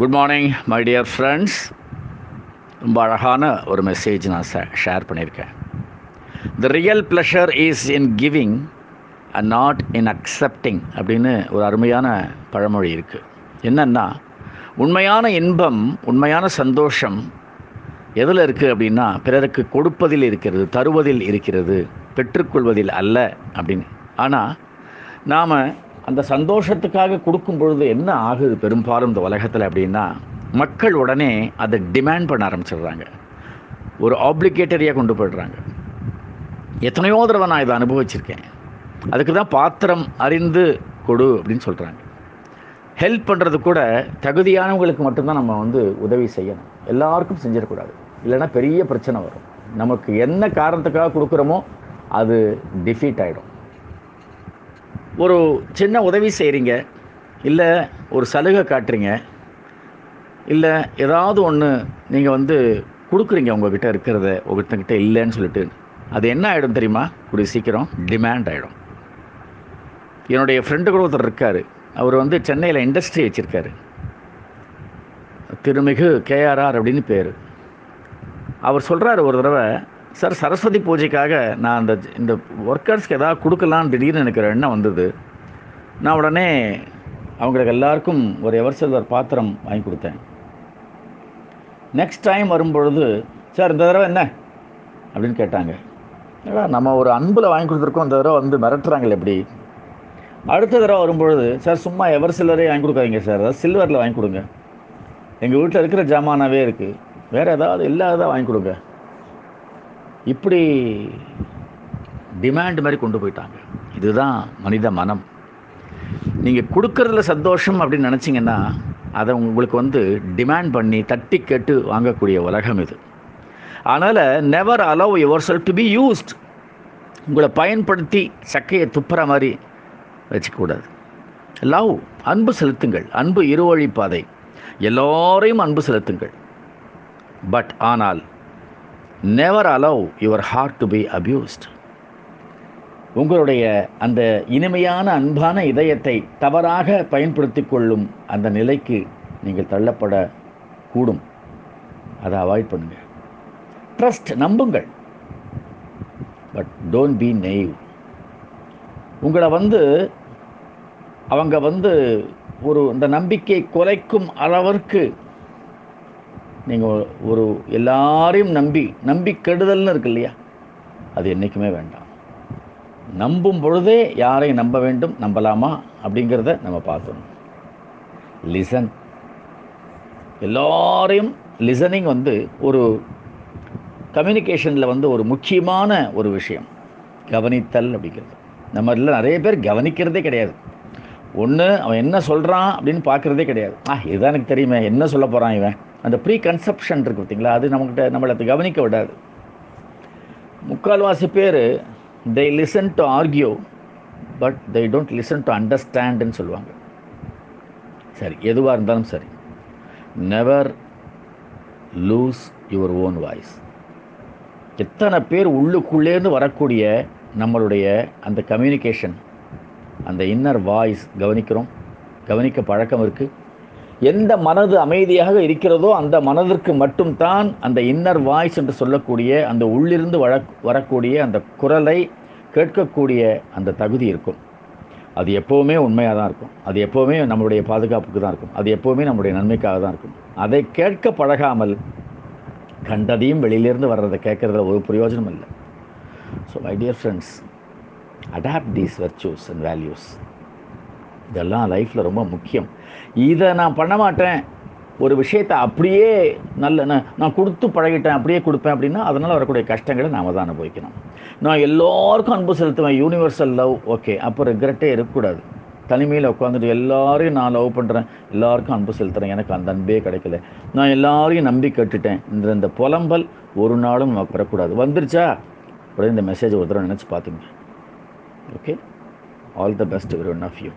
Good morning my dear friends ரொம்ப அழகான ஒரு மெசேஜ் நான் ஷேர் பண்ணியிருக்கேன். The real pleasure is in giving and not in accepting அப்படின்னு ஒரு அருமையான பழமொழி இருக்குது என்னென்னா உண்மையான இன்பம் உண்மையான சந்தோஷம் எதில் இருக்குது அப்படின்னா பிறருக்கு கொடுப்பதில் இருக்கிறது தருவதில் இருக்கிறது பெற்றுக்கொள்வதில் அல்ல அப்படின்னு. ஆனால் நாம் அந்த சந்தோஷத்துக்காக கொடுக்கும் பொழுது என்ன ஆகுது பெரும்பாலும் இந்த உலகத்தில் அப்படின்னா மக்கள் உடனே அதை டிமாண்ட் பண்ண ஆரம்பிச்சிடுறாங்க. ஒரு ஆப்ளிகேட்டரியாக கொண்டு போயிடுறாங்க. எத்தனையோ தடவை நான் இதை அனுபவிச்சிருக்கேன். அதுக்கு தான் பாத்திரம் அறிந்து கொடு அப்படின்னு சொல்கிறாங்க ஹெல்ப் பண்ணுறது கூட தகுதியானவங்களுக்கு மட்டும்தான் நம்ம வந்து உதவி செய்யணும். எல்லாருக்கும் செஞ்சிடக்கூடாது. இல்லைன்னா பெரிய பிரச்சனை வரும். நமக்கு என்ன காரணத்துக்காக கொடுக்குறோமோ அது டிஃபீட் ஆகிடும் ஒரு சின்ன உதவி செய்கிறீங்க இல்லை ஒரு சலுகை காட்டுறீங்க இல்லை ஏதாவது ஒன்று நீங்கள் வந்து கொடுக்குறீங்க உங்ககிட்ட இருக்கிறத உங்ககிட்ட இல்லைன்னு சொல்லிட்டு அது என்ன ஆகிடும் தெரியுமா? கூடிய சீக்கிரம் டிமாண்ட் ஆகிடும் என்னுடைய ஃப்ரெண்டு கூட ஒருத்தர் இருக்கார். அவர் வந்து சென்னையில் இண்டஸ்ட்ரி வச்சுருக்காரு. திருமிகு கேஆர்ஆர் அப்படின்னு பேர். அவர் சொல்கிறாரு ஒரு தடவை சார் சரஸ்வதி பூஜைக்காக நான் அந்த இந்த ஒர்க்கர்ஸ்க்கு எதாவது கொடுக்கலான்னு திடீர்னு எனக்கு ஒரு எண்ணம் வந்தது. நான் உடனே அவங்களுக்கு எல்லாருக்கும் ஒரு எவர் சில்வர் பாத்திரம் வாங்கி கொடுத்தேன். நெக்ஸ்ட் டைம் வரும்பொழுது சார் இந்த தடவை என்ன? அப்படின்னு கேட்டாங்க. ஏடா நம்ம ஒரு அன்பில் வாங்கி கொடுத்துருக்கோம். இந்த தடவை வந்து மிரட்டுறாங்களே எப்படி? அடுத்த தடவை வரும்பொழுது சார் சும்மா எவர் சில்வரே வாங்கி கொடுக்காதீங்க சார். அதாவது சில்வரில் வாங்கி கொடுங்க. எங்கள் வீட்டில் இருக்கிற ஜாமானாவே இருக்குது வேறு ஏதாவது இல்லாததாக வாங்கி கொடுங்க. இப்படி டிமாண்ட் மாதிரி கொண்டு போயிட்டாங்க. இதுதான் மனித மனம். நீங்கள் கொடுக்கறதுல சந்தோஷம் அப்படின்னு நினச்சிங்கன்னா அதை உங்களுக்கு வந்து டிமாண்ட் பண்ணி தட்டி கேட்டு வாங்கக்கூடிய உலகம் இது. அதனால் never allow yourself to be used உங்களை பயன்படுத்தி சக்கையை துப்புற மாதிரி வச்சுக்கூடாது லவ் அன்பு செலுத்துங்கள். அன்பு இருவழி பாதை. எல்லோரையும் அன்பு செலுத்துங்கள். பட் ஆனால் never allow your heart to be abused உங்களுடைய அந்த இனிமையான அன்பான இதயத்தை தவறாக பயன்படுத்தி கொள்ளும் அந்த நிலைக்கு நீங்கள் தள்ளப்பட கூடும் அதை அவாய்ட் பண்ணுங்கள் ட்ரஸ்ட் நம்புங்கள். பட் டோன்ட் பி நெய்வ் உங்களை வந்து அவங்க வந்து ஒரு இந்த நம்பிக்கை குலைக்கும் அளவிற்கு நீங்கள் ஒரு எல்லாரையும் நம்பி நம்பி கெடுதல்னு இருக்கு இல்லையா? அது என்றைக்குமே வேண்டாம். நம்பும் பொழுதே யாரை நம்ப வேண்டும் நம்பலாமா அப்படிங்கிறத நம்ம பார்க்கணும். லிசன் எல்லாரையும் லிசனிங் வந்து ஒரு கம்யூனிகேஷனில் வந்து ஒரு முக்கியமான ஒரு விஷயம். கவனித்தல் அப்படிங்கிறது. நம்ம இதில் நிறைய பேர் கவனிக்கிறதே கிடையாது. ஒன்று அவன் என்ன சொல்கிறான் அப்படின்னு பார்க்குறதே கிடையாது. ஆ இதுதான் எனக்கு தெரியுமே. என்ன சொல்ல போகிறான் இவன்? அந்த ப்ரீ கன்செப்ஷன் இருக்குது பார்த்தீங்களா? அது நம்மகிட்ட நம்மளை அது கவனிக்க விடாது. முக்கால்வாசி பேர் they listen to argue but they don't listen to அண்டர்ஸ்டாண்டுன்னு சொல்லுவாங்க. சரி எதுவாக இருந்தாலும் சரி. Never lose your own voice எத்தனை பேர் உள்ளுக்குள்ளேருந்து வரக்கூடிய நம்மளுடைய அந்த கம்யூனிகேஷன் அந்த இன்னர் வாய்ஸ் கவனிக்கிறோம். கவனிக்க பழக்கம் இருக்குது எந்த மனது அமைதியாக இருக்கிறதோ அந்த மனதிற்கு மட்டும்தான் அந்த இன்னர் வாய்ஸ் என்று சொல்லக்கூடிய அந்த உள்ளிருந்து வர வரக்கூடிய அந்த குரலை கேட்கக்கூடிய அந்த தகுதி இருக்கும். அது எப்போவுமே உண்மையாக தான் இருக்கும். அது எப்போவுமே நம்மளுடைய பாதுகாப்புக்கு தான் இருக்கும். அது எப்போவுமே நம்முடைய நன்மைக்காக தான் இருக்கும். அதை கேட்க பழகாமல் கண்டதையும் வெளியிலேருந்து வர்றதை கேட்குறதுல ஒரு பிரயோஜனம் இல்லை. So my dear friends adapt these virtues and values இதெல்லாம் லைஃப்பில் ரொம்ப முக்கியம். இதை நான் பண்ண மாட்டேன். ஒரு விஷயத்தை அப்படியே நல்ல நான் நான் கொடுத்து பழகிட்டேன் அப்படியே கொடுப்பேன் அப்படின்னா அதனால் வரக்கூடிய கஷ்டங்களை நாம் தான் அனுபவிக்கணும். நான் எல்லோருக்கும் அன்பு செலுத்துவேன். யூனிவர்சல் லவ் ஓகே அப்போ ரெக்ரெட்டே இருக்கக்கூடாது. தனிமையில் உட்காந்துட்டு எல்லாரையும் நான் லவ் பண்ணுறேன் எல்லாருக்கும் அன்பு செலுத்துகிறேன் எனக்கு அந்த அன்பே கிடைக்கல. நான் எல்லாரையும் நம்பி கட்டுட்டேன். இந்த இந்த புலம்பல் ஒரு நாளும் நமக்கு வரக்கூடாது. வந்துருச்சா? உடனே இந்த மெசேஜ் ஒரு தடவை நினச்சி பார்த்துங்க. okay? All the best to everyone of you.